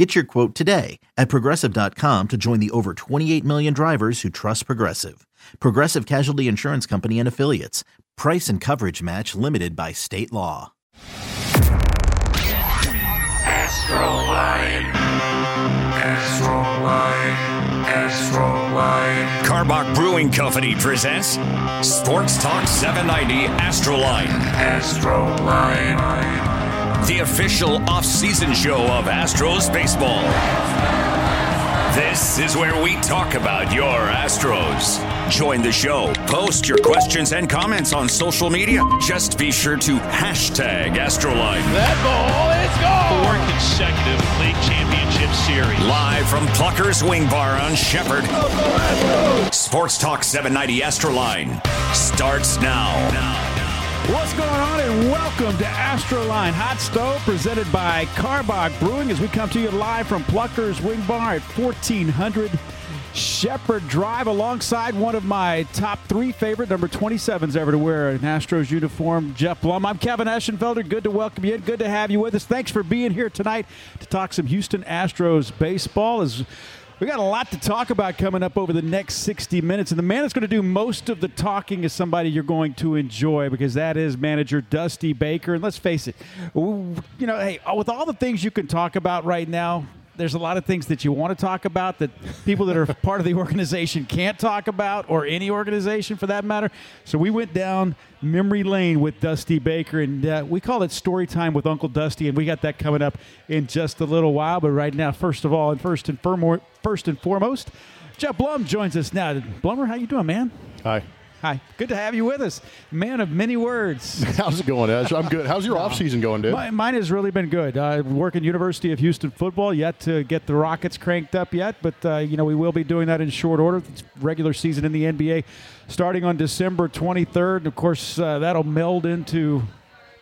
Get your quote today at progressive.com to join the over 28 million drivers who trust Progressive. Progressive Casualty Insurance Company and Affiliates. Price and coverage match limited by state law. Astroline. Astroline. Astroline. Karbach Brewing Company presents Sports Talk 790 Astroline, Astroline. The official off-season show of Astros baseball. This is where we talk about your Astros. Join the show. Post your questions and comments on social media. Just be sure to hashtag Astroline. That ball is gone. Four consecutive league championship series. Live from Plucker's Wing Bar on Shepherd. Sports Talk 790 Astroline starts now. What's going on and welcome to Astroline Hot Stove presented by Karbach Brewing as we come to you live from Plucker's Wing Bar at 1400 Shepherd Drive alongside one of my top three favorite number 27s ever to wear an Astros uniform, Geoff Blum. I'm Kevin Eschenfelder. Good to welcome you in. Good to have you with us. Thanks for being here tonight to talk some Houston Astros baseball as we got a lot to talk about coming up over the next 60 minutes. And the man that's going to do most of the talking is somebody you're going to enjoy because that is manager Dusty Baker. And let's face it, you know, hey, with all the things you can talk about right now, there's a lot of things that you want to talk about that people that are part of the organization can't talk about, or any organization for that matter. So we went down memory lane with Dusty Baker, and uh, we call it story time with Uncle Dusty, and we got that coming up in just a little while. But right now, first of all, and first and firmo- first and foremost, Geoff Blum joins us now. Blummer, how you doing, man? Hi. Hi, good to have you with us, man of many words. How's it going, Ash? I'm good. How's your off season going, dude? Mi- Mine has really been good. I work in University of Houston football. Yet to get the Rockets cranked up yet, but uh, you know we will be doing that in short order. It's regular season in the NBA starting on December 23rd. And of course, uh, that'll meld into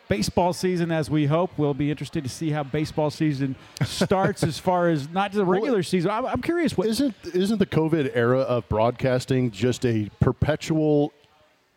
baseball season as we hope. We'll be interested to see how baseball season starts as far as not just the regular season. I'm, I'm curious what Isn't isn't the COVID era of broadcasting just a perpetual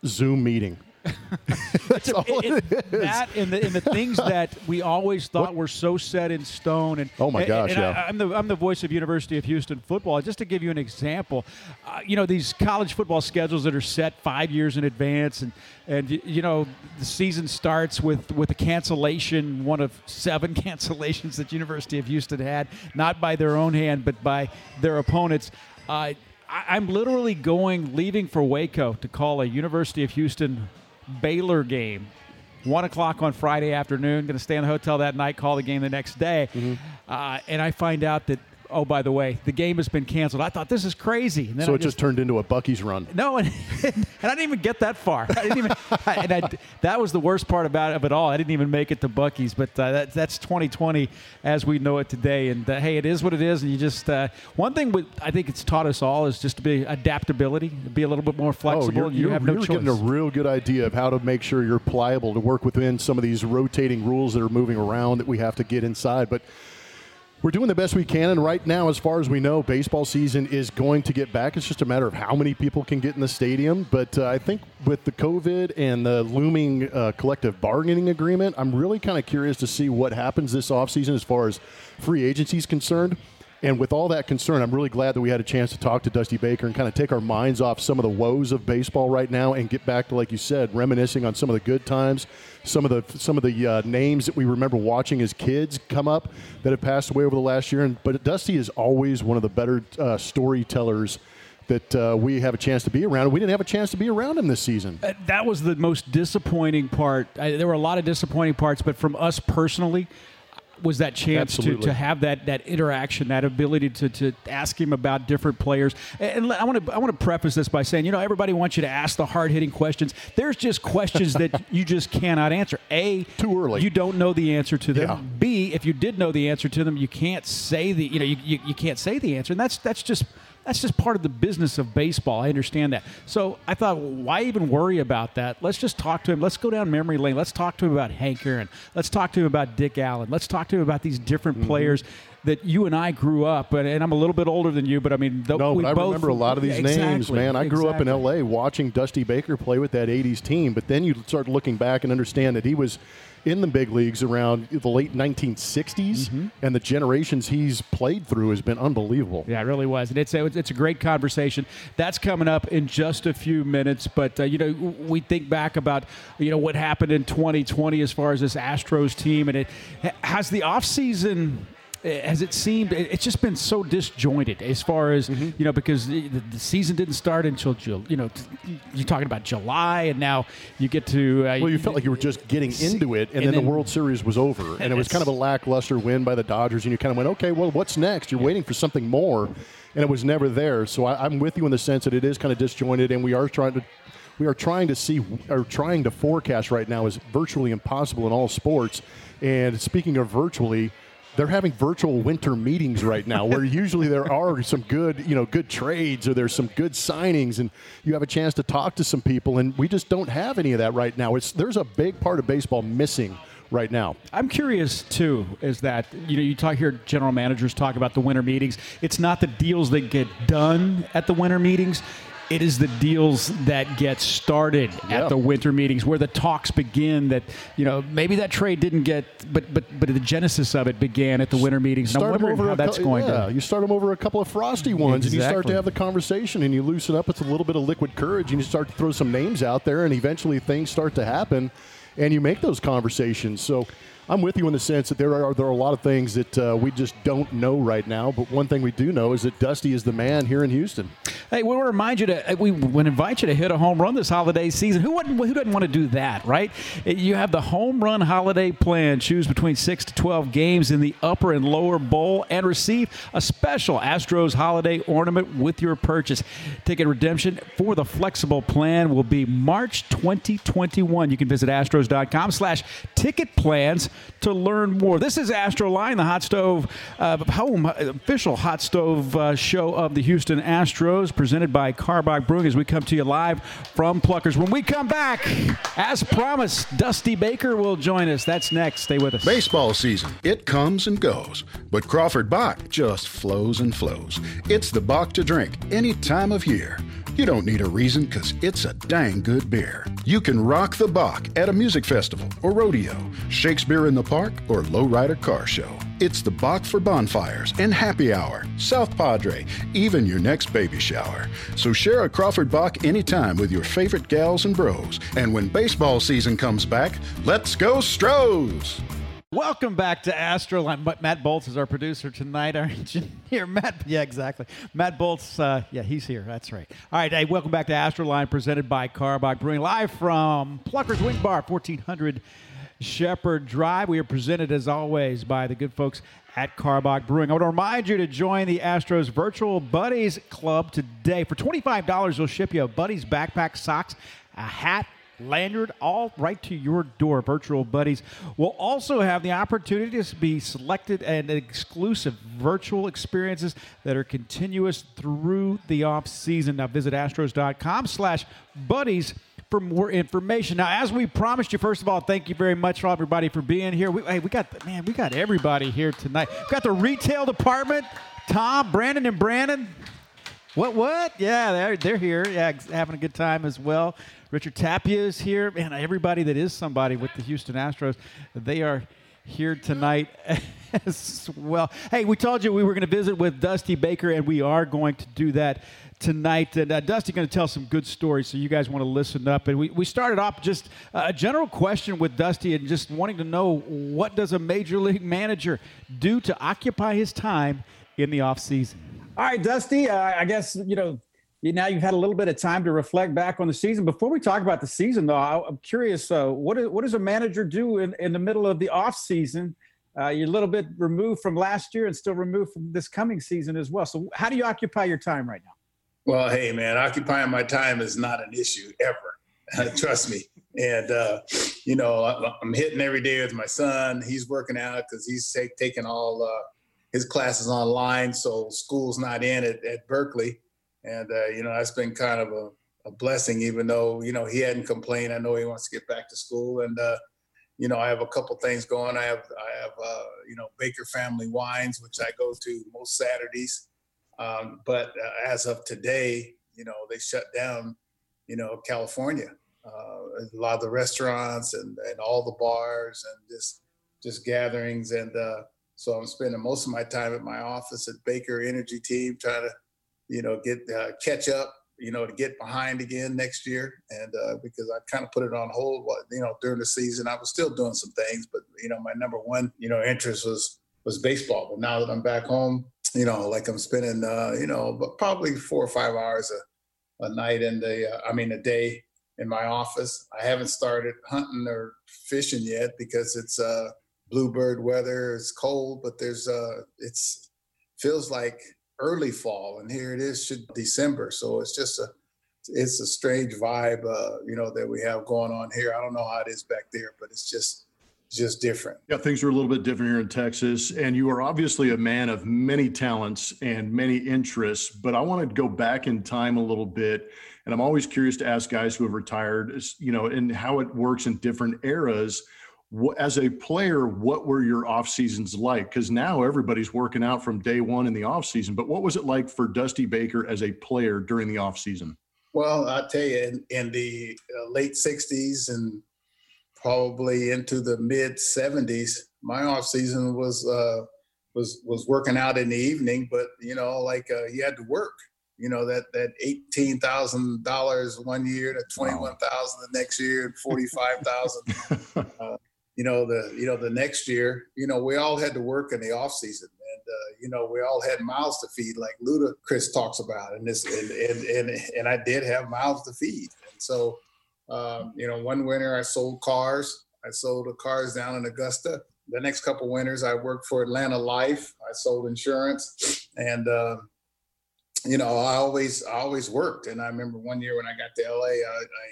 Zoom meeting? That's all it- it is. that and the, and the things that we always thought What? were so set in stone. And Oh, my and- gosh, and yeah. I, am the I'm the voice of University of Houston football. Just to give you an example, uh, you know these college football schedules that are set five years in advance, and and you know the season starts with with a cancellation, one of seven cancellations that University of Houston had, not by their own hand, but by their opponents. Uh, I, I'm literally going, leaving for Waco to call a University of Houston Baylor game. One o'clock on Friday afternoon. Going to stay in the hotel that night, call the game the next day. Mm-hmm. Uh, and I find out that, oh, by the way, the game has been canceled. I thought this is crazy. And then So I it just turned into a Buc-ee's run. no, and, and I didn't even get that far. I didn't even, and I, that was the worst part about it, of it all. I didn't even make it to Buc-ee's, but uh, that, that's 2020 as we know it today. And uh, hey, it is what it is. And you just uh, one thing with, I think it's taught us all is just to be adaptability, be a little bit more Oh, flexible. you're, and you you're have no choice. getting a real good idea of how to make sure you're pliable to work within some of these rotating rules that are moving around that we have to get inside. But we're doing the best we can, and right now, as far as we know, baseball season is going to get back. It's just a matter of how many people can get in the stadium. But uh, I think with the COVID and the looming uh, collective bargaining agreement, I'm really kind of curious to see what happens this offseason as far as free agency is concerned. And with all that concern, I'm really glad that we had a chance to talk to Dusty Baker and kind of take our minds off some of the woes of baseball right now and get back to, like you said, reminiscing on some of the good times, some of the some of the uh, names that we remember watching as kids come up that have passed away over the last year. And but Dusty is always one of the better uh, storytellers that uh, we have a chance to be around. We didn't have a chance to be around him this season. Uh, that was the most disappointing part. I, there were a lot of disappointing parts, but from us personally, was that chance to, to have that that interaction, that ability to, to ask him about different players. And I want to I want to preface this by saying, you know, everybody wants you to ask the hard hitting questions. There's just questions that you just cannot answer. A, Too early. You don't know the answer to them. Yeah. B, if you did know the answer to them, you can't say the you know you, you, you can't say the answer, and that's that's just that's just part of the business of baseball. I understand that. So I thought, why even worry about that? Let's just talk to him. Let's go down memory lane. Let's talk to him about Hank Aaron. Let's talk to him about Dick Allen. Let's talk to him about these different mm-hmm. players that you and I grew up, and, and, I'm a little bit older than you, but I mean, the, no, but I both, remember a lot of these exactly, names, man. I grew up in L.A. watching Dusty Baker play with that '80s team, but then you start looking back and understand that he was in the big leagues around the late 1960s, mm-hmm. and the generations he's played through has been unbelievable. Yeah, it really was, and it's a, it's a great conversation. That's coming up in just a few minutes. But uh, you know, we think back about you know what happened in 2020 as far as this Astros team, and it has the offseason has it seemed it's just been so disjointed as far as mm-hmm. you know because the, the, season didn't start until you know you're talking about July and now you get to uh, well you felt like you were just getting into it and, and then, then, the World Series was over and, and it was kind of a lackluster win by the Dodgers and you kind of went okay well what's next you're yeah. waiting for something more and it was never there so I, I'm with you in the sense that it is kind of disjointed and we are trying to we are trying to see or trying to forecast right now is virtually impossible in all sports and speaking of virtually they're having virtual winter meetings right now where usually there are some good you know good trades or there's some good signings and you have a chance to talk to some people and we just don't have any of that right now. It's there's a big part of baseball missing right now. I'm curious too is that you know you talk here general managers talk about the winter meetings. It's not the deals that get done at the winter meetings it is the deals that get started at the winter meetings where the talks begin that you know maybe that trade didn't get but but but the genesis of it began at the winter meetings start and I'm wondering how that's co- going yeah, to you start them over a couple of frosty ones exactly. and you start to have the conversation and you loosen up with a little bit of liquid courage and you start to throw some names out there and eventually things start to happen and you make those conversations so I'm with you in the sense that there are there are a lot of things that uh, we just don't know right now. But one thing we do know is that Dusty is the man here in Houston. Hey, we want to remind you to we would invite you to hit a home run this holiday season. Who wouldn't who doesn't want to do that, right? You have the home run holiday plan. Choose between six to twelve games in the upper and lower bowl, and receive a special Astros holiday ornament with your purchase. Ticket redemption for the flexible plan will be March 2021. You can visit astros.com/slash ticket plans to learn more. This is Astro Line, the hot stove uh, home official hot stove uh, show of the Houston Astros, presented by Karbach Brewing. As we come to you live from Pluckers. When we come back, as promised, Dusty Baker will join us. That's next. Stay with us. Baseball season, it comes and goes, but Crawford Bock just flows and flows. It's the Bock to drink any time of year. You don't need a reason because it's a dang good beer. You can rock the Bock at a music festival or rodeo, Shakespeare in the Park, or lowrider car show. It's the Bock for bonfires and happy hour, South Padre, even your next baby shower. So share a Crawford Bock anytime with your favorite gals and bros. And when baseball season comes back, let's go Stros! Welcome back to Astroline. Matt Bolts is our producer tonight. Our engineer, Matt. Yeah, exactly. Matt Bolts. Uh, yeah, he's here. That's right. All right. Hey, welcome back to Astroline, presented by Karbach Brewing, live from Pluckers Wing Bar, 1400 Shepherd Drive. We are presented, as always, by the good folks at Karbach Brewing. I want to remind you to join the Astros Virtual Buddies Club today. For $25, we'll ship you a Buddies backpack, socks, a hat, lanyard, all right to your door. Virtual Buddies will also have the opportunity to be selected and exclusive virtual experiences that are continuous through the off season. Now visit astros.com slash buddies for more information. Now, as we promised you, first of all, thank you very much for everybody for being here. We, hey, we got man, we got everybody here tonight. We got the retail department, Tom, Brandon, and Brandon. What? What? Yeah, they're they're here. Yeah, having a good time as well. Richard Tapia is here. Man, everybody that is somebody with the Houston Astros, they are here tonight as well. Hey, we told you we were going to visit with Dusty Baker, and we are going to do that tonight. And uh, Dusty's going to tell some good stories, so you guys want to listen up. And we, we started off just a general question with Dusty and just wanting to know what does a major league manager do to occupy his time in the offseason? All right, Dusty. Uh, I guess you know now you've had a little bit of time to reflect back on the season. Before we talk about the season, though, I'm curious uh, what, is, what does a manager do in, in the middle of the off season? Uh, you're a little bit removed from last year and still removed from this coming season as well. So, how do you occupy your time right now? Well, hey, man, occupying my time is not an issue ever. Trust me. And, uh, you know, I'm hitting every day with my son. He's working out because he's take, taking all uh, his classes online, so school's not in at, at Berkeley, and uh, you know that's been kind of a, a, blessing. Even though you know he hadn't complained, I know he wants to get back to school, and uh, you know I have a couple things going. I have I have uh, you know Baker Family Wines, which I go to most Saturdays, um, but uh, as of today, you know they shut down, you know California. Uh, a lot of the restaurants and, and all the bars and just just gatherings and uh, so I'm spending most of my time at my office at Baker Energy Team, trying to, you know, get uh, catch up, you know, to get behind again next year. And uh, because I kind of put it on hold, you know, during the season, I was still doing some things, but you know, my number one, you know, interest was was baseball. But now that I'm back home, you know, like I'm spending, uh, you know, but probably four or five hours a, a night in the, uh, I mean, a day in my office. I haven't started hunting or fishing yet because it's uh bluebird weather. It's cold, but there's uh, it's feels like early fall, and here it is, should December. So it's just a it's a strange vibe, uh, you know, that we have going on here. I don't know how it is back there, but it's just just different. Yeah, things are a little bit different here in Texas. And you are obviously a man of many talents and many interests. But I want to go back in time a little bit. And I'm always curious to ask guys who have retired, you know, and how it works in different eras as a player, what were your off seasons like? Because now everybody's working out from day one in the off season. But what was it like for Dusty Baker as a player during the off season? Well, I'll tell you, in, in the uh, late '60s and probably into the mid '70s, my off season was uh, was was working out in the evening. But you know, like uh, you had to work. You know that that eighteen thousand dollars one year, to twenty one thousand the next year, and forty five thousand. uh, you know the you know the next year you know we all had to work in the off season and uh, you know we all had mouths to feed like Ludacris talks about and this and and and, and I did have mouths to feed. And so um, you know one winter I sold cars. I sold the cars down in Augusta. The next couple winters I worked for Atlanta Life. I sold insurance. And uh, you know I always I always worked. And I remember one year when I got to LA I, I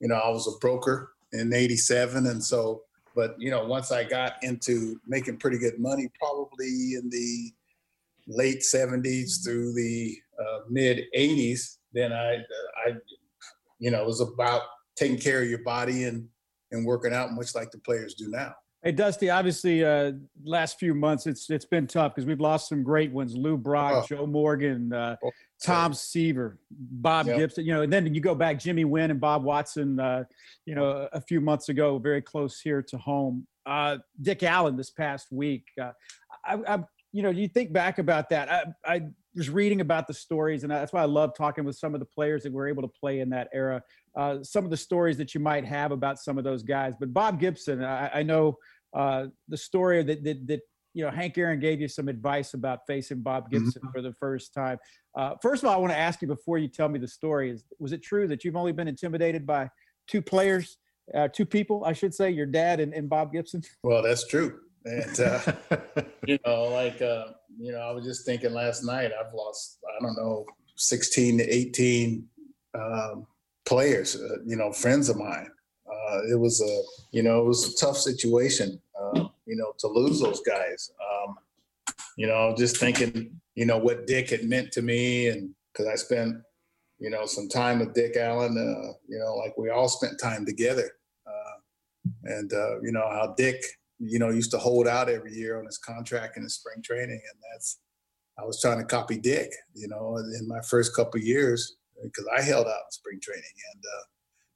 you know I was a broker in 87 and so but you know, once I got into making pretty good money, probably in the late '70s through the uh, mid '80s, then I, I, you know, it was about taking care of your body and and working out, much like the players do now. Hey Dusty, obviously, uh, last few months it's it's been tough because we've lost some great ones: Lou Brock, oh. Joe Morgan, uh, oh, Tom Seaver, Bob yep. Gibson. You know, and then you go back, Jimmy Wynn and Bob Watson. Uh, you know, a few months ago, very close here to home. Uh, Dick Allen this past week. Uh, I, I, you know, you think back about that. I, I was reading about the stories, and that's why I love talking with some of the players that were able to play in that era. Uh, some of the stories that you might have about some of those guys. But Bob Gibson, I, I know uh, the story that, that, that you know Hank Aaron gave you some advice about facing Bob mm-hmm. Gibson mm-hmm. for the first time. Uh, first of all, I want to ask you before you tell me the story: is was it true that you've only been intimidated by two players, uh, two people, I should say, your dad and, and Bob Gibson? Well, that's true. And uh, you know, like uh, you know, I was just thinking last night. I've lost I don't know, sixteen to eighteen um, players. Uh, you know, friends of mine. Uh, it was a you know it was a tough situation uh, you know to lose those guys. Um, you know just thinking you know what dick had meant to me and because i spent you know some time with dick allen uh, you know like we all spent time together. Uh, and uh, you know how dick you know used to hold out every year on his contract in his spring training and that's i was trying to copy dick you know in my first couple years because i held out in spring training and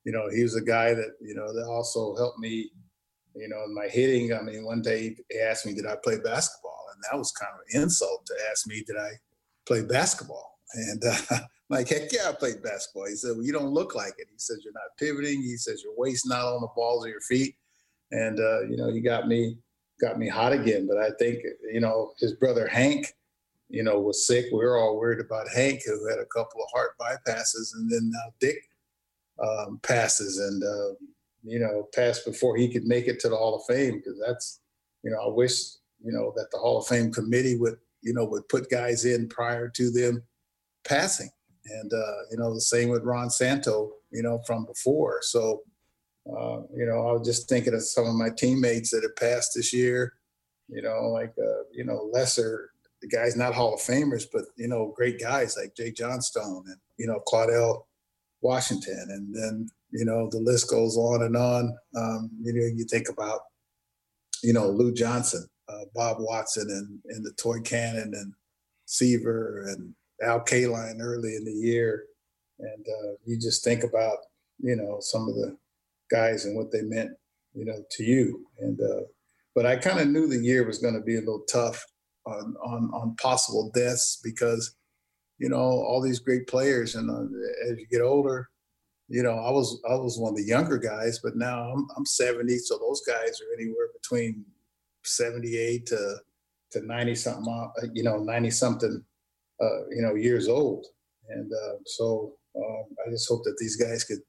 you know, he was a guy that, you know, that also helped me, you know, in my hitting. I mean, one day he asked me, did I play basketball? And that was kind of an insult to ask me, did I play basketball? And uh, like, heck yeah, I played basketball. He said, well, you don't look like it. He says, you're not pivoting. He says, your waist not on the balls of your feet. And, uh, you know, he got me, got me hot again. But I think, you know, his brother Hank, you know, was sick. We were all worried about Hank, who had a couple of heart bypasses. And then now Dick um, passes and uh, you know passed before he could make it to the Hall of Fame because that's you know I wish you know that the Hall of Fame committee would you know would put guys in prior to them passing and uh, you know the same with Ron Santo you know from before so uh, you know I was just thinking of some of my teammates that have passed this year you know like uh, you know lesser the guys not Hall of Famers, but you know, great guys like Jay Johnstone and you know Claudell Washington, and then you know the list goes on and on. Um, you know, you think about you know Lou Johnson, uh, Bob Watson, and and the toy cannon and Seaver and Al Kaline early in the year, and uh, you just think about you know some of the guys and what they meant you know to you, and uh, but I kind of knew the year was going to be a little tough on on on possible deaths because you know all these great players. And uh, as you get older you know i was i was one of the younger guys but now i'm, I'm 70 so those guys are anywhere between 78 to to 90 something uh, you know 90 something uh, you know years old. And uh, so um, i just hope that these guys could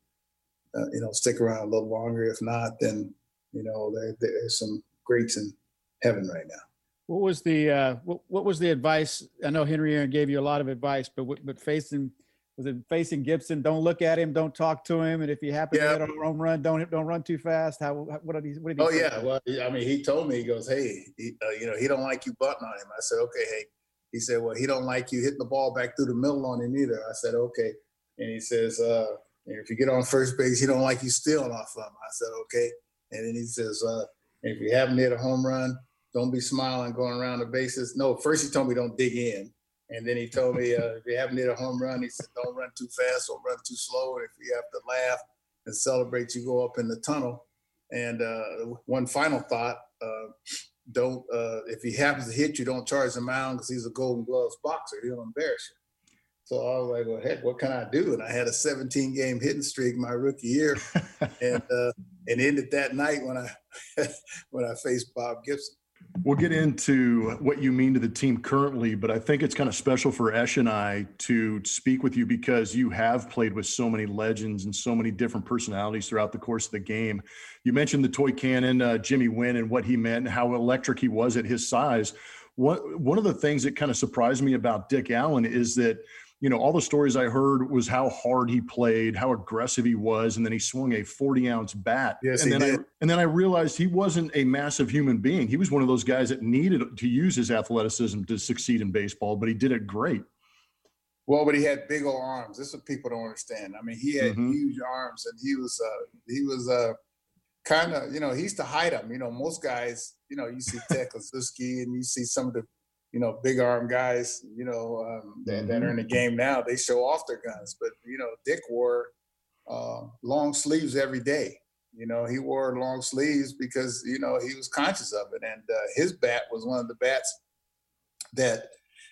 uh, you know stick around a little longer. If not then you know there, there's some greats in heaven right now what was the uh, what, what was the advice? I know Henry Aaron gave you a lot of advice, but but facing was it facing Gibson? Don't look at him, don't talk to him, and if you happen yeah. to hit a home run, don't don't run too fast. How what did he? What did he oh say? yeah, well I mean he told me he goes, hey, he, uh, you know he don't like you butting on him. I said okay, hey. He said, well he don't like you hitting the ball back through the middle on him either. I said okay, and he says, uh, if you get on first base, he don't like you stealing off of him. I said okay, and then he says, uh, if you haven't hit a home run don't be smiling going around the bases. No, first he told me don't dig in. And then he told me uh, if you haven't hit a home run, he said don't run too fast or run too slow. And if you have to laugh and celebrate, you go up in the tunnel. And uh, one final thought: uh, don't uh, if he happens to hit you, don't charge the mound because he's a Golden Gloves boxer. He'll embarrass you. So I was like, well, heck, what can I do? And I had a 17 game hitting streak my rookie year, and uh, and ended that night when I when I faced Bob Gibson. We'll get into what you mean to the team currently, but I think it's kind of special for Esh and I to speak with you because you have played with so many legends and so many different personalities throughout the course of the game. You mentioned the toy cannon, uh, Jimmy Wynn, and what he meant, and how electric he was at his size. One, one of the things that kind of surprised me about Dick Allen is that you know, all the stories I heard was how hard he played, how aggressive he was, and then he swung a 40 ounce bat. Yes, and he then did. I and then I realized he wasn't a massive human being. He was one of those guys that needed to use his athleticism to succeed in baseball, but he did it great. Well, but he had big old arms. This is what people don't understand. I mean, he had Mhm. huge arms, and he was uh, he was uh, kind of you know he used to hide them. You know, most guys, you know, you see Ted Kluszewski and you see some of the you know big arm guys, you know, um, that, that are in the game now. They show off their guns, but you know, Dick wore uh, long sleeves every day. You know, he wore long sleeves because you know he was conscious of it, and uh, his bat was one of the bats that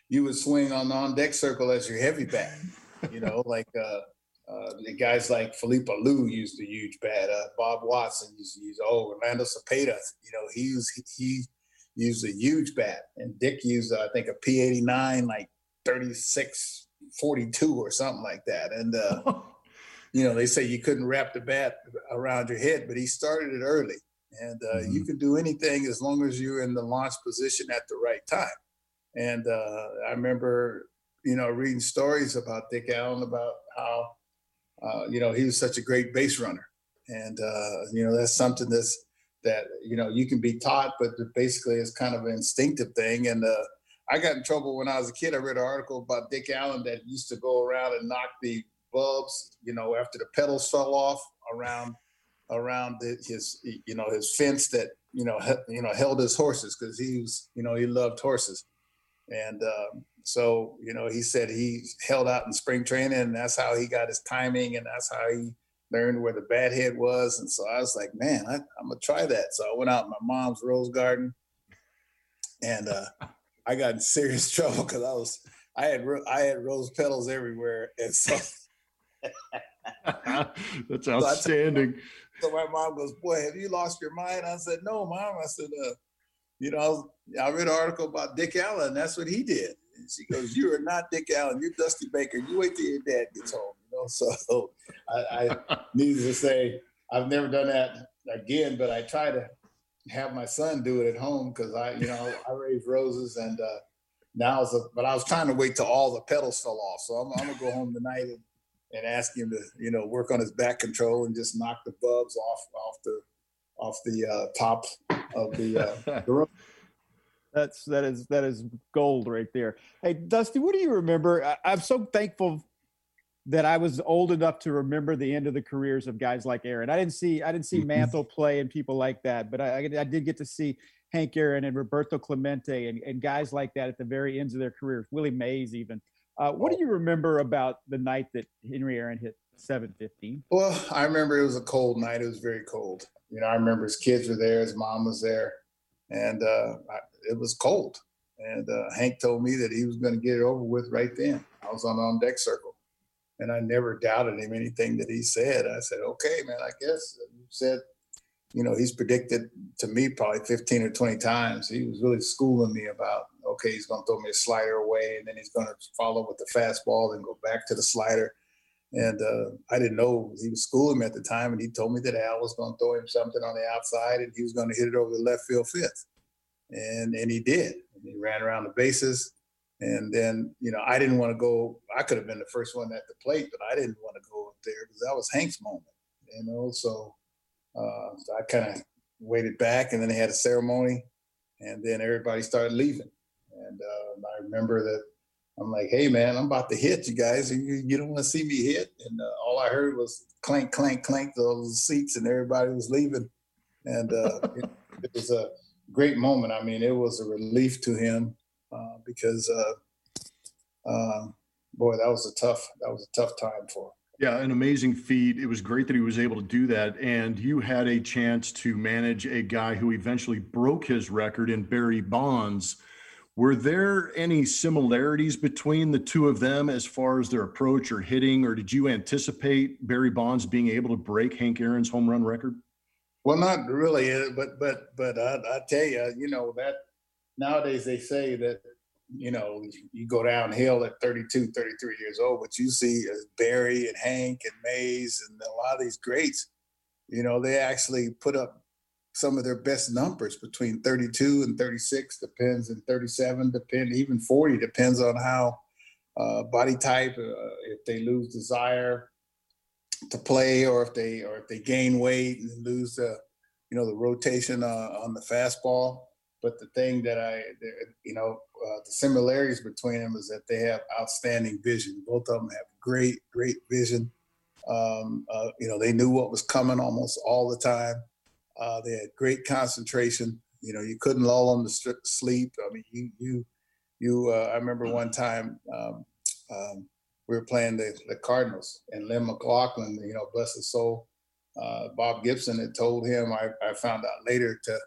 you would swing on the on deck circle as your heavy bat. You know, like uh, uh, the guys like Felipe Alou used a huge bat. Uh, Bob Watson used to use. Oh, Orlando Cepeda. You know, he used he used a huge bat, and Dick used uh, I think a P89 like 36 42 or something like that. And uh, you know, they say you couldn't wrap the bat around your head, but he started it early. And uh, you can do anything as long as you're in the launch position at the right time. And uh, I remember, you know, reading stories about Dick Allen about how, uh, you know, he was such a great base runner. And, uh, you know, that's something that's, that, you know, you can be taught, but basically it's kind of an instinctive thing. And uh, I got in trouble when I was a kid. I read an article about Dick Allen that used to go around and knock the bulbs, you know, after the petals fell off around around the, his you know his fence that you know he, you know held his horses because he was you know he loved horses and um, so you know he said he held out in spring training and that's how he got his timing and that's how he learned where the bat head was and so i was like man I, i'm gonna try that so i went out in my mom's rose garden and uh, i got in serious trouble because i was i had, I had rose petals everywhere and so That's outstanding. So my mom goes, "Boy, have you lost your mind?" I said, "No, mom." I said, uh, "You know, I read an article about Dick Allen. That's what he did." And she goes, "You are not Dick Allen. You're Dusty Baker. You wait till your dad gets home." You know, so I, I needless to say, I've never done that again. But I try to have my son do it at home because I, you know, I raise roses and uh, now it's a, but I was trying to wait till all the petals fell off. So I'm, I'm gonna go home tonight and and ask him to, you know, work on his back control and just knock the bulbs off off the off the uh, top of the, uh, the room. That's that is that is gold right there. Hey, Dusty, what do you remember? I, I'm so thankful that I was old enough to remember the end of the careers of guys like Aaron. I didn't see I didn't see mm-hmm. Mantle play and people like that, but I, I did get to see Hank Aaron and Roberto Clemente and, and guys like that at the very ends of their careers. Willie Mays even. Uh, what do you remember about the night that Henry Aaron hit 715? Well, I remember it was a cold night. It was very cold. You know, I remember his kids were there, his mom was there, and uh, I, it was cold. And uh, Hank told me that he was going to get it over with right then. I was on on deck circle, and I never doubted him anything that he said. I said, "Okay, man, I guess you said." You know, he's predicted to me probably 15 or 20 times. He was really schooling me about, okay, he's going to throw me a slider away, and then he's going to follow with the fastball, and go back to the slider. And uh, I didn't know he was schooling me at the time, and he told me that Al was going to throw him something on the outside, and he was going to hit it over the left field fifth and and he did. And he ran around the bases, and then you know I didn't want to go. I could have been the first one at the plate, but I didn't want to go up there because that was Hank's moment, you know. So, uh, I kind of waited back, and then they had a ceremony, and then everybody started leaving, and uh, I remember that. I'm like, hey man, I'm about to hit you guys. You, you don't want to see me hit, and uh, all I heard was clank, clank, clank those seats, and everybody was leaving. And uh, it, it was a great moment. I mean, it was a relief to him uh, because, uh, uh, boy, that was a tough that was a tough time for him. Yeah, an amazing feat. It was great that he was able to do that. And you had a chance to manage a guy who eventually broke his record in Barry Bonds. Were there any similarities between the two of them as far as their approach or hitting, or did you anticipate Barry Bonds being able to break Hank Aaron's home run record? Well, not really, uh, but but but I, I tell you, you know that nowadays they say that you know you go downhill at 32, 33 years old, but you see uh, Barry and Hank and Mays and a lot of these greats, you know, they actually put up some of their best numbers between 32 and 36 depends and 37 depend even 40 depends on how uh, body type uh, if they lose desire to play or if they or if they gain weight and lose the you know the rotation uh, on the fastball but the thing that i you know uh, the similarities between them is that they have outstanding vision. Both of them have great great vision. Um, uh, you know they knew what was coming almost all the time. Uh, they had great concentration. You know you couldn't lull them to sleep. I mean you you you uh, i remember one time um, um, we were playing the, the Cardinals, and Lynn McGlothen, you know, bless his soul, uh, Bob Gibson had told him. I, I found out later to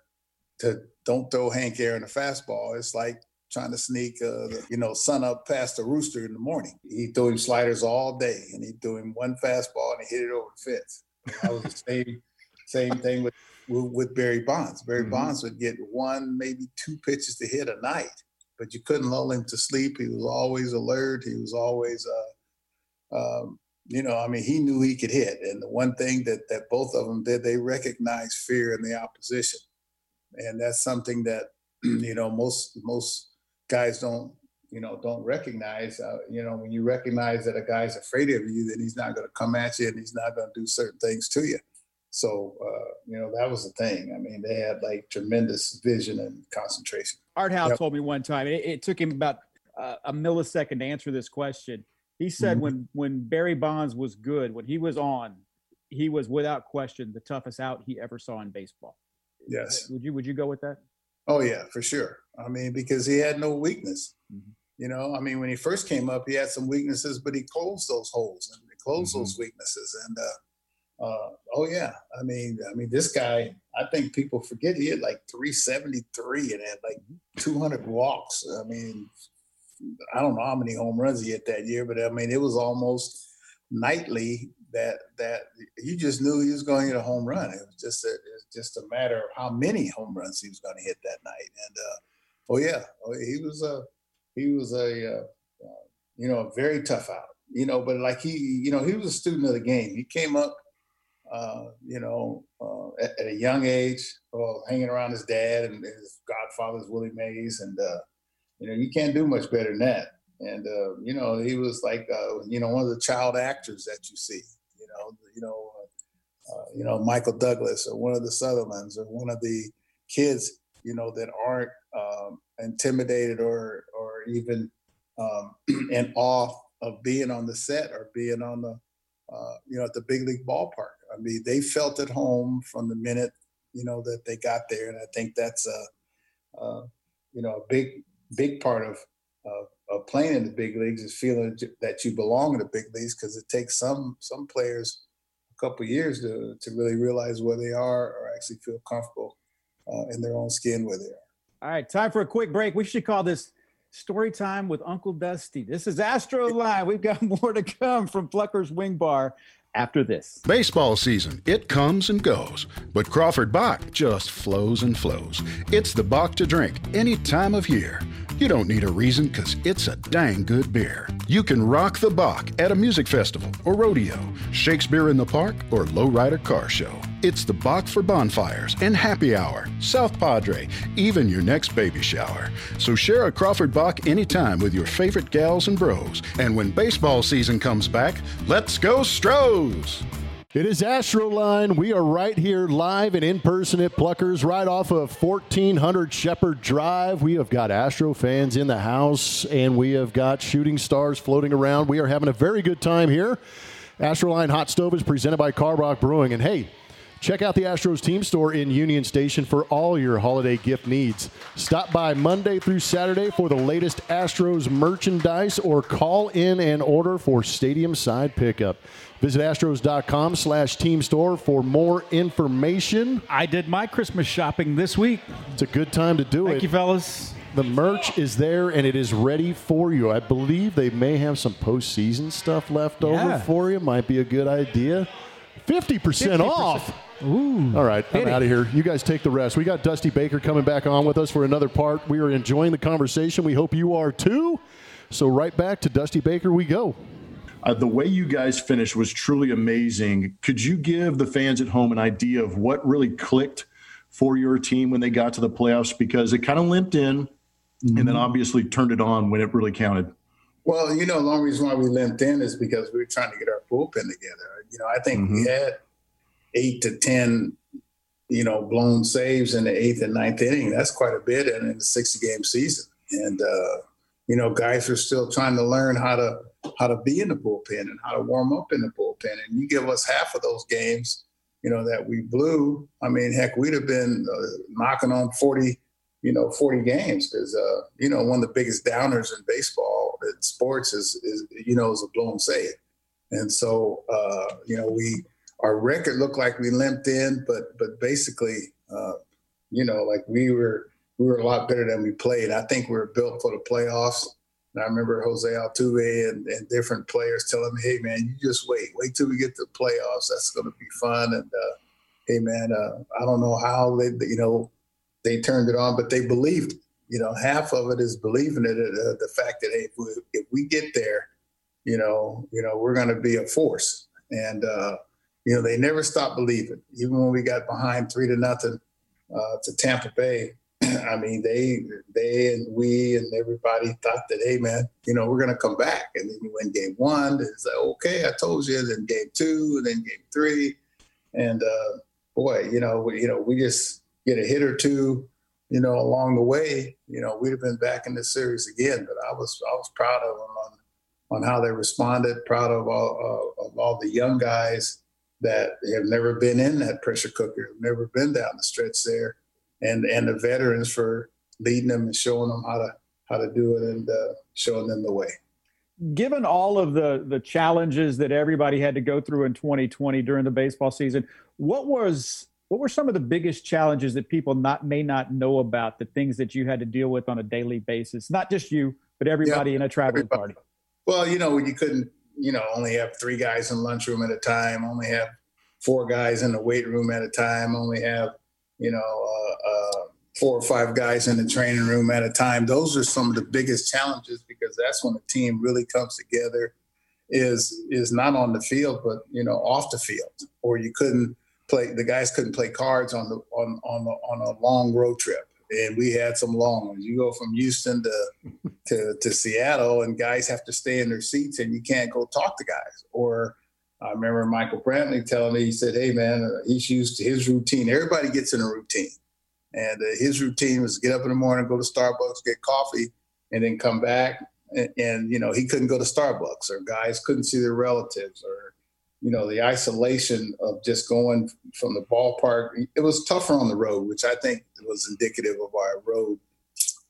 to don't throw Hank Aaron a fastball. It's like trying to sneak, uh, the, you know, sun up past the rooster in the morning. He threw him sliders all day, and he threw him one fastball, and he hit it over the fence. That was the same same thing with with Barry Bonds. Barry mm-hmm. Bonds would get one, maybe two pitches to hit a night but you couldn't lull him to sleep. He was always alert. He was always, uh, um, you know, I mean, he knew he could hit. And the one thing that that both of them did, they recognized fear in the opposition, and that's something that you know most most guys don't you know don't recognize. Uh, you know, when you recognize that a guy's afraid of you, then he's not going to come at you and he's not going to do certain things to you. So, uh, you know, that was the thing. I mean, they had like tremendous vision and concentration. Art Howe yep. told me one time, it, it took him about uh, a millisecond to answer this question. He said mm-hmm. when when Barry Bonds was good, when he was on, he was without question the toughest out he ever saw in baseball. Yes. Would you would you go with that? Oh yeah, for sure. I mean, because he had no weakness. Mm-hmm. You know, I mean, when he first came up, he had some weaknesses, but he closed those holes and he closed mm-hmm. those weaknesses. And uh, uh, oh yeah, I mean, I mean, this guy. I think people forget he had like 373 and had like 200 walks. I mean, I don't know how many home runs he hit that year, but I mean, it was almost nightly that that you just knew he was going to hit a home run. It was just a, it was just a matter of how many home runs he was going to hit that night. And uh, oh yeah, oh, he was a he was a uh, uh, you know a very tough out. You know, but like he you know he was a student of the game. He came up uh, you know, uh, at, at, a young age, well, hanging around his dad and his godfather's Willie Mays, and uh, you know, you can't do much better than that. And you know, he was like, you know, one of the child actors that you see. You know, you know, you know, Michael Douglas or one of the Sutherlands or one of the kids. you know, that aren't um, intimidated or or even um, in awe of being on the set or being on the uh, you know at the big league ballpark. I mean, they felt at home from the minute you know that they got there, and I think that's a, you know a big big part of, of, playing in the big leagues is feeling that you belong in the big leagues because it takes some some players couple years to to really realize where they are or actually feel comfortable uh, in their own skin where they are. All right, time for a quick break. We should call this story time with Uncle Dusty. This is Astro Line. We've got more to come from Plucker's Wing Bar after this. Baseball season, it comes and goes, but Crawford Bock just flows and flows. It's the Bock to drink any time of year. You don't need a reason because it's a dang good beer. You can rock the Bock at a music festival or rodeo, Shakespeare in the Park, or lowrider car show. It's the Bock for bonfires and happy hour, South Padre, even your next baby shower. So share a Crawford Bock anytime with your favorite gals and bros. And when baseball season comes back, let's go Stros! It is Astroline. We are right here live and in person at Pluckers, right off of 1400 Shepherd Drive. We have got Astro fans in the house, and we have got shooting stars floating around. We are having a very good time here. Astroline Hot Stove is presented by Karbach Brewing. And hey, Check out the Astros team store in Union Station for all your holiday gift needs. Stop by Monday through Saturday for the latest Astros merchandise or call in and order for stadium side pickup. Visit astros.com slash team store for more information. I did my Christmas shopping this week. It's a good time to do Thank it. Thank you, fellas. The merch is there and it is ready for you. I believe they may have some postseason stuff left over for you. Might be a good idea. 50%, off. Ooh. All right, I'm out of here. You guys take the rest. We got Dusty Baker coming back on with us for another part. We are enjoying the conversation. We hope you are too. So, right back to Dusty Baker we go. Uh, the way you guys finished was truly amazing. Could you give the fans at home an idea of what really clicked for your team when they got to the playoffs? Because it kind of limped in and then obviously turned it on when it really counted. Well, you know, the only reason why we limped in is because we were trying to get our bullpen together. You know, I think we had eight to ten, you know, blown saves in the eighth and ninth inning. That's quite a bit in, in a sixty game season. And uh, you know, guys are still trying to learn how to how to be in the bullpen and how to warm up in the bullpen. And you give us half of those games, you know, that we blew. I mean, heck, we'd have been uh, knocking on forty, you know, forty games because uh, you know one of the biggest downers in baseball in sports is is you know is a blown save. And so uh, you know we our record looked like we limped in, but but basically, uh, you know, like we were we were a lot better than we played. I think we were built for the playoffs. And I remember Jose Altuve and, and different players telling me, "Hey man, you just wait, wait till we get to the playoffs. That's going to be fun." And uh, hey man, uh, I don't know how they you know they turned it on, but they believed. You know, half of it is believing it. Uh, the fact that hey, if we, if we get there, you know, you know, we're going to be a force. And uh, you know, they never stopped believing. Even when we got behind three to nothing uh, to Tampa Bay, I mean, they they and we and everybody thought that, hey man, you know, we're gonna come back. And then you win game one, it's like, okay, I told you. Then game two, and then game three, and uh, boy, you know, we, you know, we just get a hit or two, you know, along the way. You know, we'd have been back in this series again. But I was I was proud of them on on how they responded. Proud of all uh, of all the young guys that have never been in that pressure cooker, have never been down the stretch there, and and the veterans for leading them and showing them how to how to do it and uh, showing them the way. given all of the the challenges that everybody had to go through in 2020 during the baseball season, what was what were some of the biggest challenges that people not may not know about the things that you had to deal with on a daily basis? Not just you, but everybody Yeah, in a traveling everybody. party. Well, you know, you couldn't, you know, only have three guys in lunchroom at a time, only have four guys in the weight room at a time, only have, you know, uh, uh, four or five guys in the training room at a time. Those are some of the biggest challenges because that's when a team really comes together. Is is not on the field, but you know, off the field, or you couldn't play. The guys couldn't play cards on the on on the, on a long road trip, and we had some long ones. You go from Houston to to, to Seattle, and guys have to stay in their seats, and you can't go talk to guys. Or I remember Michael Brantley telling me, he said, "Hey man, uh, he's used to his routine. Everybody gets in a routine, And uh, his routine was get up in the morning, go to Starbucks, get coffee, and then come back. And, and, you know, he couldn't go to Starbucks, or guys couldn't see their relatives, or you know, the isolation of just going from the ballpark. It was tougher on the road, which I think was indicative of our road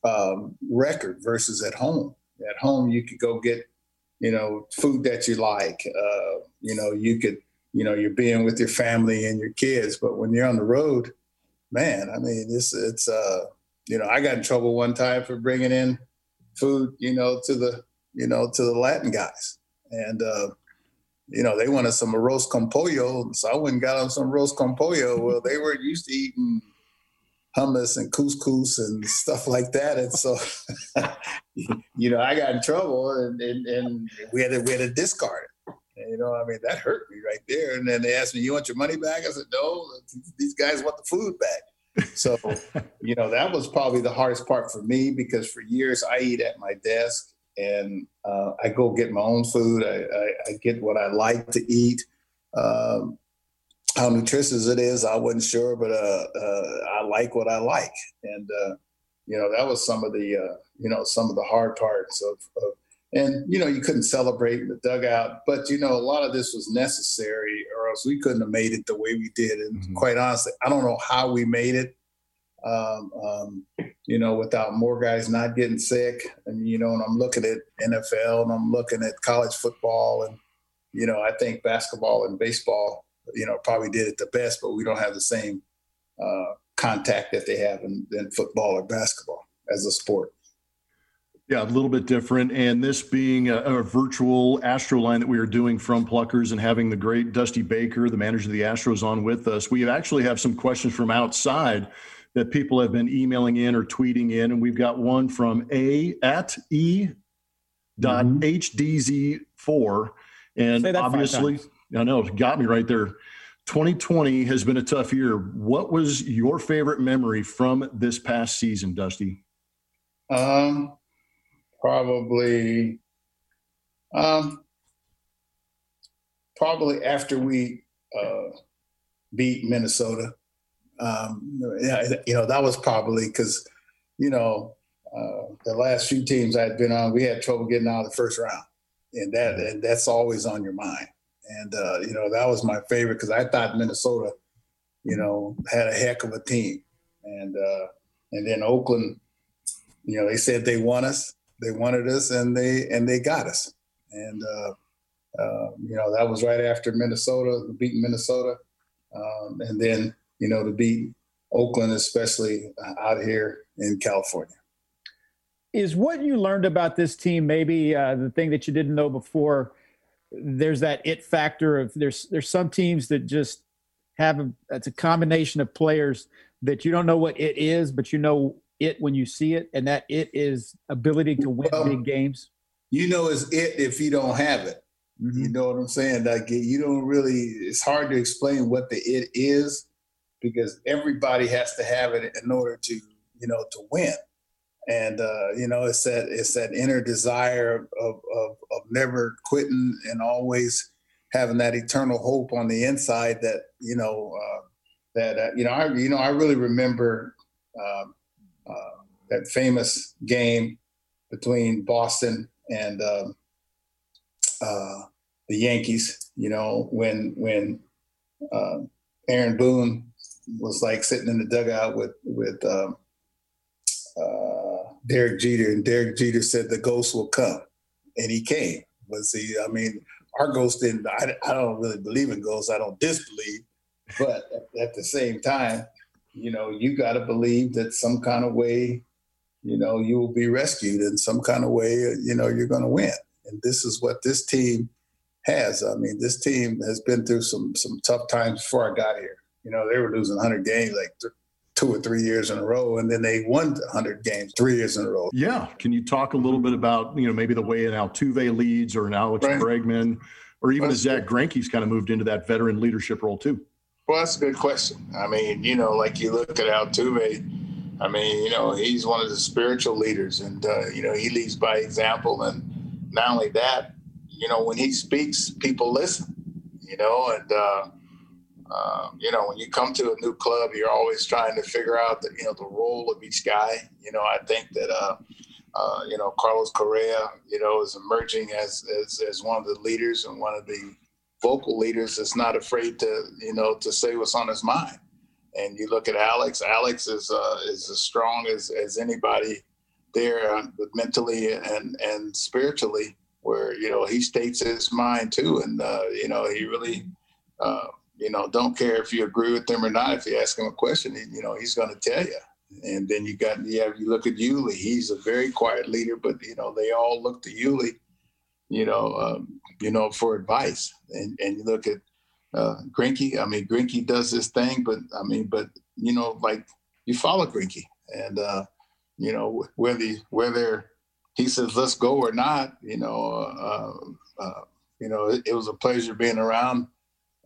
um, record versus at home. At home, you could go get, you know, food that you like. Uh, you know, you could, you know, you're being with your family and your kids. But when you're on the road, man, I mean, it's it's uh, you know, I got in trouble one time for bringing in food, you know, to the you know to the Latin guys, and uh, you know, they wanted some arroz con pollo, so I went and got them some arroz con pollo. Well, they were used to eating hummus and couscous and stuff like that. And so, you know, I got in trouble and, and, and, we had to, we had to discard it. And, you know, I mean, that hurt me right there. And then they asked me, you want your money back? I said, no, these guys want the food back. So, you know, that was probably the hardest part for me because for years I eat at my desk and uh, I go get my own food. I, I, I, get what I like to eat. Um, how nutritious it is, I wasn't sure, but uh, uh, I like what I like, and uh, you know that was some of the uh, you know some of the hard parts of, of, and you know you couldn't celebrate in the dugout, but you know a lot of this was necessary, or else we couldn't have made it the way we did. And mm-hmm. quite honestly, I don't know how we made it. Um, um, you know, without more guys not getting sick, and you know, and I'm looking at NFL and I'm looking at college football, and you know, I think basketball and baseball you know, probably did it the best, but we don't have the same uh, contact that they have in, in football or basketball as a sport. Yeah, a little bit different. And this being a, a, virtual Astroline that we are doing from Pluckers and having the great Dusty Baker, the manager of the Astros, on with us, we actually have some questions from outside that people have been emailing in or tweeting in. And we've got one from A at E dot HDZ4. And obviously, I know it got me right there. 2020 has been a tough year. What was your favorite memory from this past season, Dusty? Um, probably, um, probably after we uh, beat Minnesota. Um, you know, that was probably because, you know, uh, the last few teams I'd been on, we had trouble getting out of the first round, and that and that's always on your mind and uh, you know that was my favorite because I thought Minnesota, you know, had a heck of a team, and uh, and then Oakland, you know, they said they want us, they wanted us, and they and they got us, and uh, uh you know that was right after Minnesota beating Minnesota, um, and then you know to beat Oakland, especially out here in California. Is what you learned about this team maybe uh, the thing that you didn't know before? There's that it factor of there's there's some teams that just have a it's a combination of players that you don't know what it is, but you know it when you see it, and that it is ability to win well, big games. You know, it's it if you don't have it. Mm-hmm. You know what I'm saying? Like you don't really. It's hard to explain what the it is because everybody has to have it in order to you know to win and uh, you know it's that it's that inner desire of, of, of never quitting and always having that eternal hope on the inside that you know uh, that uh, you know I you know I really remember um, uh, that famous game between Boston and um, uh, the Yankees. You know when when uh, Aaron Boone was like sitting in the dugout with with um, Derek Jeter, and Derek Jeter said the ghost will come, and he came. But see, I mean, our ghost didn't. I, I don't really believe in ghosts. I don't disbelieve, but at the same time, you know, you got to believe that some kind of way, you know, you will be rescued in some kind of way. You know, you're going to win, and this is what this team has. I mean, this team has been through some some tough times before I got here. You know, they were losing 100 games like two or three years in a row, and then they won 100 games three years in a row. Yeah. Can you talk a little bit about, you know, maybe the way an Altuve leads or an Alex right. Bregman, or even as Zach Greinke's kind of moved into that veteran leadership role too? Well, that's a good question. I mean, you know, like you look at Altuve, I mean, you know, he's one of the spiritual leaders, and uh, you know, he leads by example. And not only that, you know, when he speaks, people listen. You know, and uh, um, you know, when you come to a new club, you're always trying to figure out the you know the role of each guy. You know, I think that uh, uh, you know Carlos Correa, you know, is emerging as, as as one of the leaders and one of the vocal leaders that's not afraid to you know to say what's on his mind. And you look at Alex. Alex is uh, is as strong as as anybody there, uh, mentally and and spiritually, where you know he states his mind too, and uh, you know he really uh, you know, don't care if you agree with them or not. If you ask him a question, you know, he's going to tell you. And then you got, yeah, you look at Yuli. He's a very quiet leader, but you know, they all look to Yuli, you know, um, you know, for advice. And and you look at uh, Greinke. I mean, Greinke does this thing, but I mean, but you know, like you follow Greinke, and uh, you know, whether whether he says let's go or not, you know, uh, uh, you know, it, it was a pleasure being around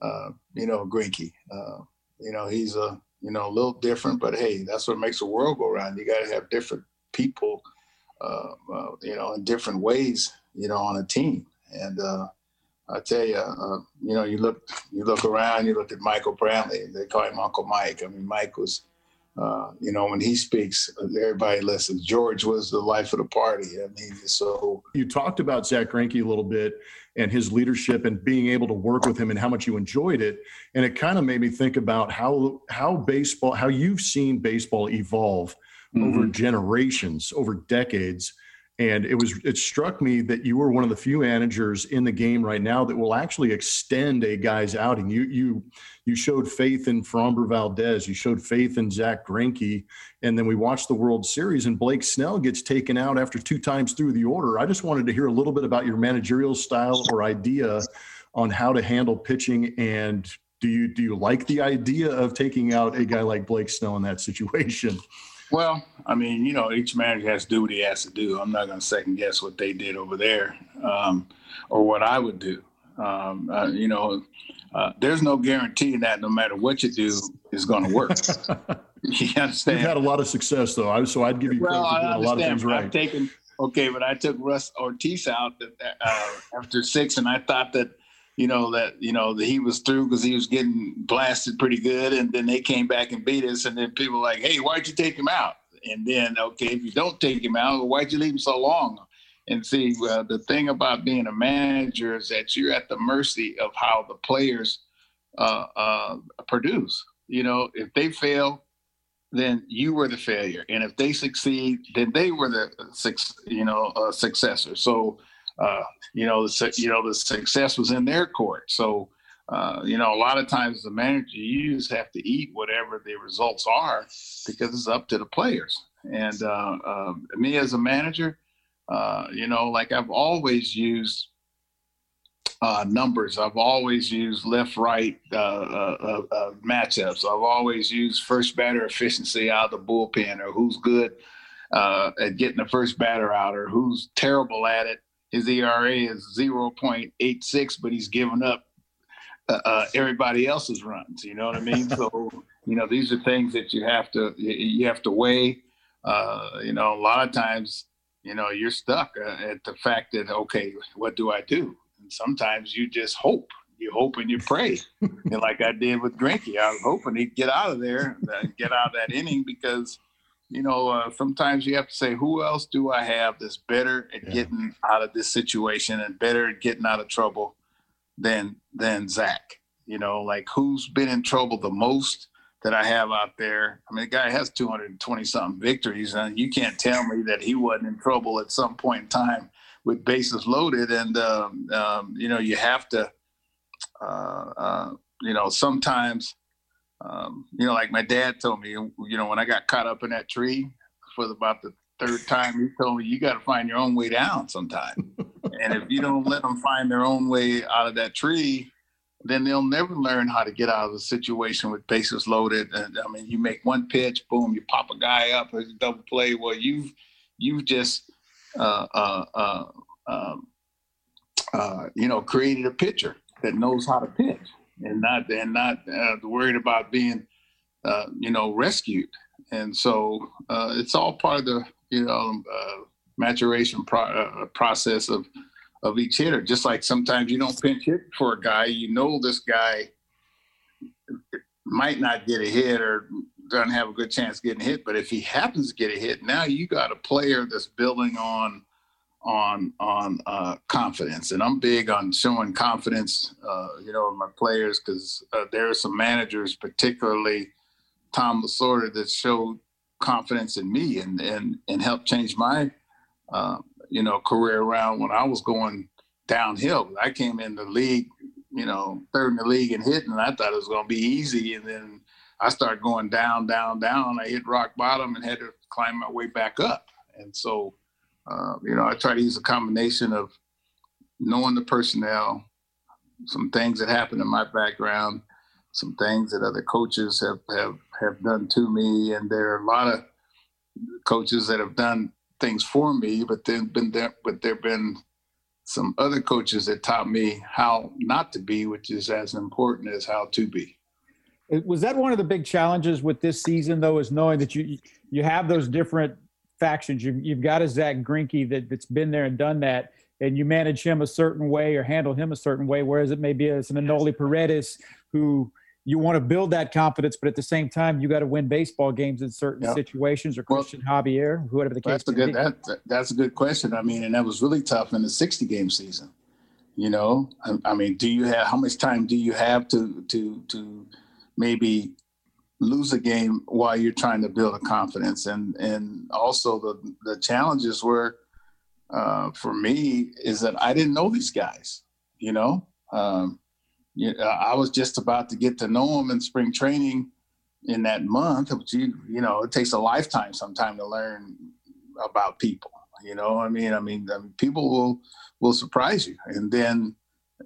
uh, you know, Greinke. Uh, you know, he's a you know a little different, but hey, that's what makes the world go around. You got to have different people, uh, uh, you know, in different ways, you know, on a team. And uh, I tell you, uh, you know, you look you look around, you look at Michael Brantley. They call him Uncle Mike. I mean, Mike was. You know, when he speaks, everybody listens. George was the life of the party. I mean, so you talked about Zach Greinke a little bit, and his leadership and being able to work with him and how much you enjoyed it. And it kind of made me think about how how baseball, how you've seen baseball evolve mm-hmm. over generations, over decades and it was it struck me that you were one of the few managers in the game right now that will actually extend a guy's outing. You you you showed faith in Framber Valdez, you showed faith in Zach Greinke, and then we watched the World Series and Blake Snell gets taken out after two times through the order. I just wanted to hear a little bit about your managerial style or idea on how to handle pitching and do you do you like the idea of taking out a guy like Blake Snell in that situation? Well, I mean, you know, each manager has to do what he has to do. I'm not going to second guess what they did over there um, or what I would do. Um, uh, you know, uh, there's no guarantee that no matter what you do, is going to work. you understand? You've had a lot of success, though. I, so I'd give you well, credit for doing a lot of things right. I've taken, okay, but I took Russ Ortiz out uh, after six, and I thought that you know that you know that he was through because he was getting blasted pretty good, and then they came back and beat us, and then people were like, "Hey, why'd you take him out?" And then, okay, if you don't take him out, why'd you leave him so long? And see, uh, the thing about being a manager is that you're at the mercy of how the players uh, uh, produce. You know, if they fail, then you were the failure, and if they succeed, then they were the you know uh, successor. So uh, you know, the, you know, the success was in their court. So, uh, you know, a lot of times the manager you use have to eat whatever the results are because it's up to the players. And uh, uh me as a manager, uh, you know, like I've always used uh, numbers. I've always used left right matchups. I've always used first batter efficiency out of the bullpen or who's good at getting the first batter out or who's terrible at it his ERA is 0.86, but he's given up uh, uh, everybody else's runs. You know what I mean? so you know these are things that you have to you have to weigh. Uh, you know, a lot of times, you know, you're stuck uh, at the fact that okay, what do I do? And sometimes you just hope. You hope and you pray, and like I did with Greinke, I was hoping he'd get out of there, get out of that inning because you know, uh, sometimes you have to say, who else do I have that's better at yeah. getting out of this situation and better at getting out of trouble than than Zach? You know, like who's been in trouble the most that I have out there? I mean, the guy has 220 something victories, and you can't tell me that he wasn't in trouble at some point in time with bases loaded. And um, um, you know, you have to, uh, uh, you know, sometimes um, you know, like my dad told me, you know, when I got caught up in that tree for about the third time, he told me, you got to find your own way down sometime. and if you don't let them find their own way out of that tree, then they'll never learn how to get out of the situation with bases loaded. And I mean, you make one pitch, boom, you pop a guy up, a double play. Well, you've you've just uh, uh, uh, um, uh, you know created a pitcher that knows how to pitch and not and not uh, worried about being uh, you know rescued. And so it's all part of the you know uh, maturation pro- process of of each hitter. Just like sometimes you don't pinch hit for a guy, you know this guy might not get a hit or doesn't have a good chance getting hit. But if he happens to get a hit, now you got a player that's building on on on uh, confidence, and I'm big on showing confidence, uh, you know, in my players because uh, there are some managers, particularly Tom Lasorda, that showed confidence in me and and and helped change my uh, you know career around when I was going downhill. I came in the league, you know, third in the league and hitting, and I thought it was going to be easy, and then I started going down, down, down. I hit rock bottom and had to climb my way back up. And so, uh, you know, I try to use a combination of knowing the personnel, some things that happened in my background, some things that other coaches have have have done to me, and there are a lot of coaches that have done things for me, but then been there, but there've been some other coaches that taught me how not to be, which is as important as how to be. Uh, was that one of the big challenges with this season, though, is knowing that you you have those different factions. You've, you've got a Zach Greinke that, that's been there and done that, and you manage him a certain way or handle him a certain way, whereas it may be a, an Enoli Paredes who you want to build that confidence, but at the same time, you got to win baseball games in certain yep. situations, or Christian well, Javier, whatever the case. That's a good that, that's a good question. I mean, and that was really tough in the sixty game season. You know, I, I mean, do you have how much time do you have to to to maybe lose a game while you're trying to build a confidence and and also the the challenges were uh, for me is that I didn't know these guys. You know. Um, you uh, know, I was just about to get to know him in spring training in that month. But you, you know, it takes a lifetime sometime to learn about people. You know, I mean, I mean, I mean, people will will surprise you, and then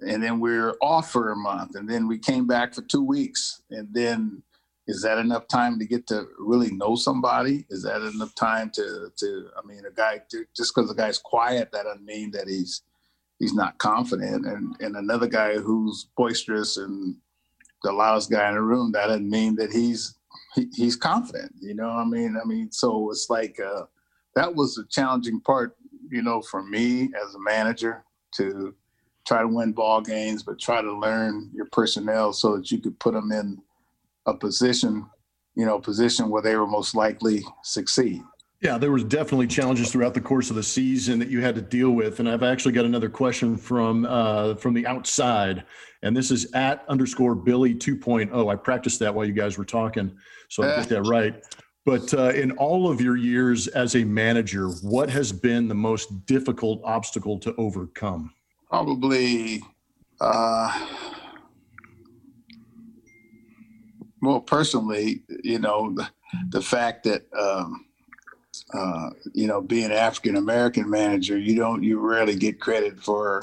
and then we're off for a month, and then we came back for two weeks, and then is that enough time to get to really know somebody? Is that enough time to to? I mean, a guy just because a guy's quiet, that doesn't mean that he's he's not confident. And and another guy who's boisterous and the loudest guy in the room, that doesn't mean that he's he, he's confident. You know, I mean, I mean, so it's like uh, that was a challenging part, you know, for me as a manager to try to win ball games, but try to learn your personnel so that you could put them in a position, you know, position where they were most likely succeed. Yeah, there was definitely challenges throughout the course of the season that you had to deal with, and I've actually got another question from uh, from the outside, and this is at underscore Billy 2.0. I practiced that while you guys were talking, so I get that right. But uh, in all of your years as a manager, what has been the most difficult obstacle to overcome? Probably, uh, well, personally, you know, the, the fact that. Um, uh, you know, being an African American manager, you don't, you rarely get credit for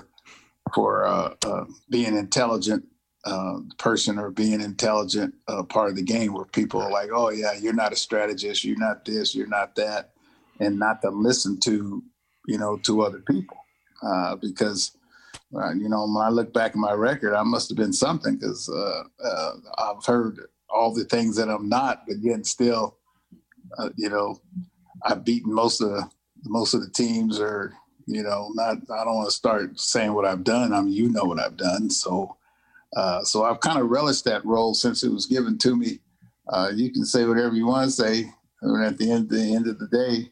for uh, uh, being intelligent uh, person or being intelligent uh, part of the game, where people are like, "Oh yeah, you're not a strategist, you're not this, you're not that," and not to listen to, you know, to other people, uh, because. you know, when I look back at my record, I must have been something because I've heard all the things that I'm not, but yet still, you know, I've beaten most of the most of the teams or you know not I don't want to start saying what I've done. I mean you know what I've done. So uh, so I've kind of relished that role since it was given to me. Uh, you can say whatever you want to say, and at the end the end of the day,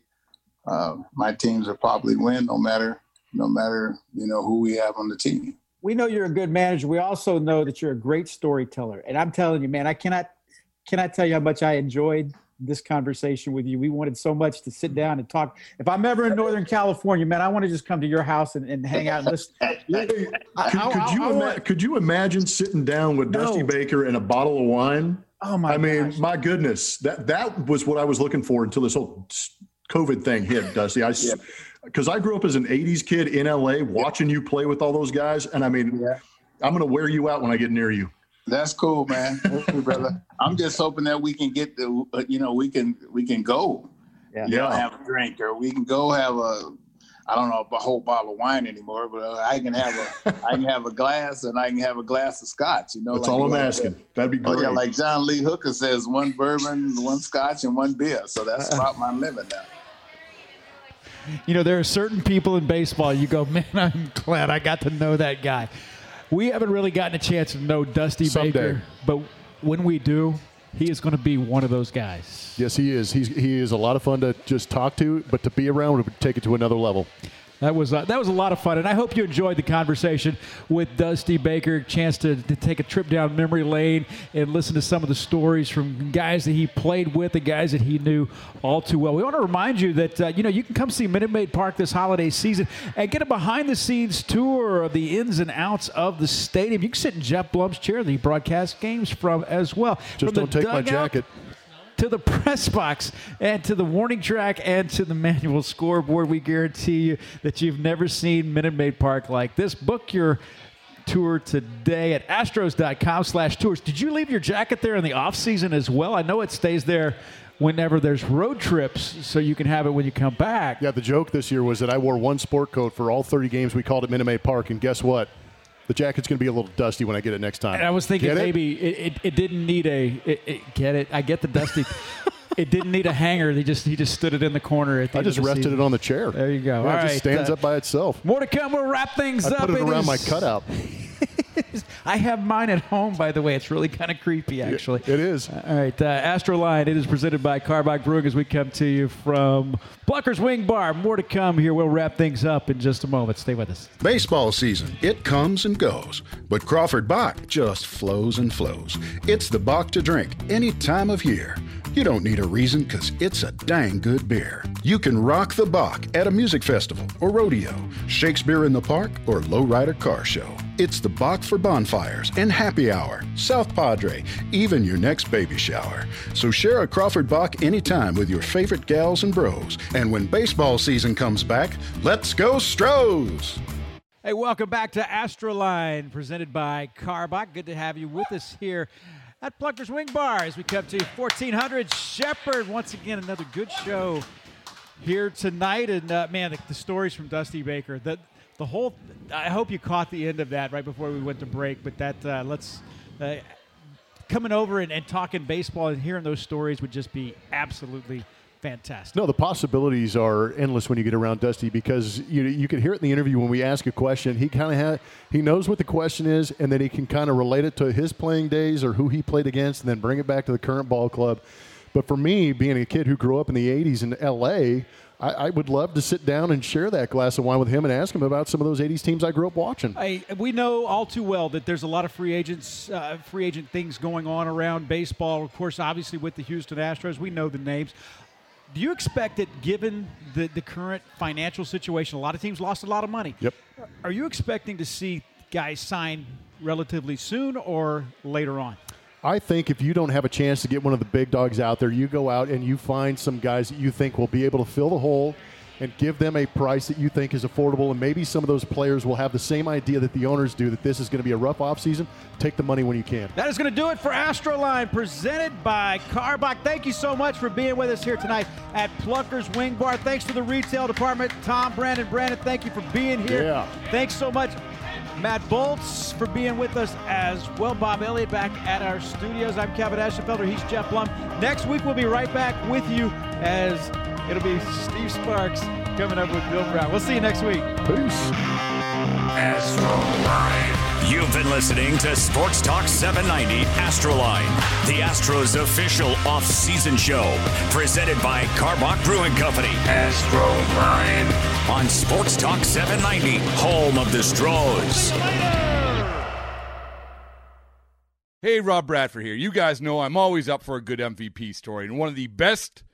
uh, my teams will probably win no matter no matter you know who we have on the team. We know you're a good manager. We also know that you're a great storyteller, and I'm telling you, man, I cannot cannot tell you how much I enjoyed this conversation with you. We wanted so much to sit mm-hmm. down and talk. If I'm ever in Northern California, man, I want to just come to your house and, and hang out and listen. could, I, could you ima- could you imagine sitting down with no. Dusty Baker and a bottle of wine? Oh my! I mean, gosh. my goodness, that that was what I was looking for until this whole COVID thing hit, Dusty. I because I grew up as an '80s kid in LA, watching you play with all those guys, and I mean, yeah. I'm going to wear you out when I get near you. That's cool, man. brother. I'm just hoping that we can get the, uh, you know, we can we can go. Yeah. You know, have a drink, or we can go have a, I don't know, a whole bottle of wine anymore, but uh, I can have a, I can have a glass, and I can have a glass of scotch. You know, that's like, all I'm like asking. That. That'd be great. Oh, yeah, like John Lee Hooker says, one bourbon, one scotch, and one beer. So that's about my limit now you know, there are certain people in baseball you go, man, I'm glad I got to know that guy. We haven't really gotten a chance to know Dusty Someday. Baker, but when we do, he is going to be one of those guys. Yes, he is. He's, he is a lot of fun to just talk to, but to be around would take it to another level. That was uh, that was a lot of fun, and I hope you enjoyed the conversation with Dusty Baker. Chance to, to take a trip down memory lane and listen to some of the stories from guys that he played with, the guys that he knew all too well. We want to remind you that uh, you know you can come see Minute Maid Park this holiday season and get a behind-the-scenes tour of the ins and outs of the stadium. You can sit in Geoff Blum's chair that he broadcasts games from as well. Just from don't take my jacket to the press box and to the warning track and to the manual scoreboard. We guarantee you that you've never seen Minute Maid Park like this. Book your tour today at astros.com slash tours. Did you leave your jacket there in the off season as well? I know it stays there whenever there's road trips so you can have it when you come back. Yeah, the joke this year was that I wore one sport coat for all 30 games we called at Minute Maid Park, and guess what? The jacket's going to be a little dusty when I get it next time. And I was thinking get maybe it? It, it? didn't need a it, it, get it. I get the dusty. it didn't need a hanger. They just he just stood it in the corner. At the I just rested season. it on the chair. There you go. Yeah, All it just right, stands uh, up by itself. More to come. We'll wrap things I up. Put it, it around is, my cutout. I have mine at home, by the way. It's really kind of creepy, actually. It is. All right. Uh, Astroline, it is presented by Karbach Brewing as we come to you from Plucker's Wing Bar. More to come here. We'll wrap things up in just a moment. Stay with us. Baseball season, it comes and goes, but Crawford Bock just flows and flows. It's the Bock to drink any time of year. You don't need a reason because it's a dang good beer. You can rock the Bock at a music festival or rodeo, Shakespeare in the Park, or lowrider car show. It's the Bock for bonfires and happy hour, South Padre, even your next baby shower. So share a Crawford Bock anytime with your favorite gals and bros. And when baseball season comes back, let's go Stros! Hey, welcome back to Astroline, presented by Karbach. Good to have you with us here at Plucker's Wing Bar as we come to 1400 Shepherd. Once again, another good show here tonight. And uh, man, the, the, stories from Dusty Baker, the, the whole, I hope you caught the end of that right before we went to break, but that, uh, let's, uh, coming over and, and talking baseball and hearing those stories would just be absolutely fantastic. No, the possibilities are endless when you get around Dusty because you you can hear it in the interview when we ask a question. He kind of ha- he knows what the question is, and then he can kind of relate it to his playing days or who he played against, and then bring it back to the current ball club. But for me, being a kid who grew up in the '80s in LA. I, I, would love to sit down and share that glass of wine with him and ask him about some of those '80s teams I grew up watching. I, we know all too well that there's a lot of free agents, uh, free agent things going on around baseball. Of course, obviously with the Houston Astros, we know the names. Do you expect that, given the, the current financial situation, a lot of teams lost a lot of money? Yep. Are you expecting to see guys sign relatively soon or later on? I think if you don't have a chance to get one of the big dogs out there, you go out and you find some guys that you think will be able to fill the hole and give them a price that you think is affordable. And maybe some of those players will have the same idea that the owners do that this is going to be a rough offseason. Take the money when you can. That is going to do it for Astroline, presented by Karbach. Thank you so much for being with us here tonight at Plucker's Wing Bar. Thanks to the retail department, Tom, Brandon, Brandon. Thank you for being here. Yeah. Thanks so much. Matt Bolts for being with us as well. Bob Elliott back at our studios. I'm Kevin Eschenfelder. He's Geoff Blum. Next week, we'll be right back with you as It'll be Steve Sparks coming up with Bill Brown. We'll see you next week. Peace. Astroline. You've been listening to Sports Talk 790 Astroline, the Astros official off-season show, presented by Karbach Brewing Company. Astroline on Sports Talk 790, home of the Stros. Hey, Rob Bradford here. You guys know I'm always up for a good MVP story, and one of the best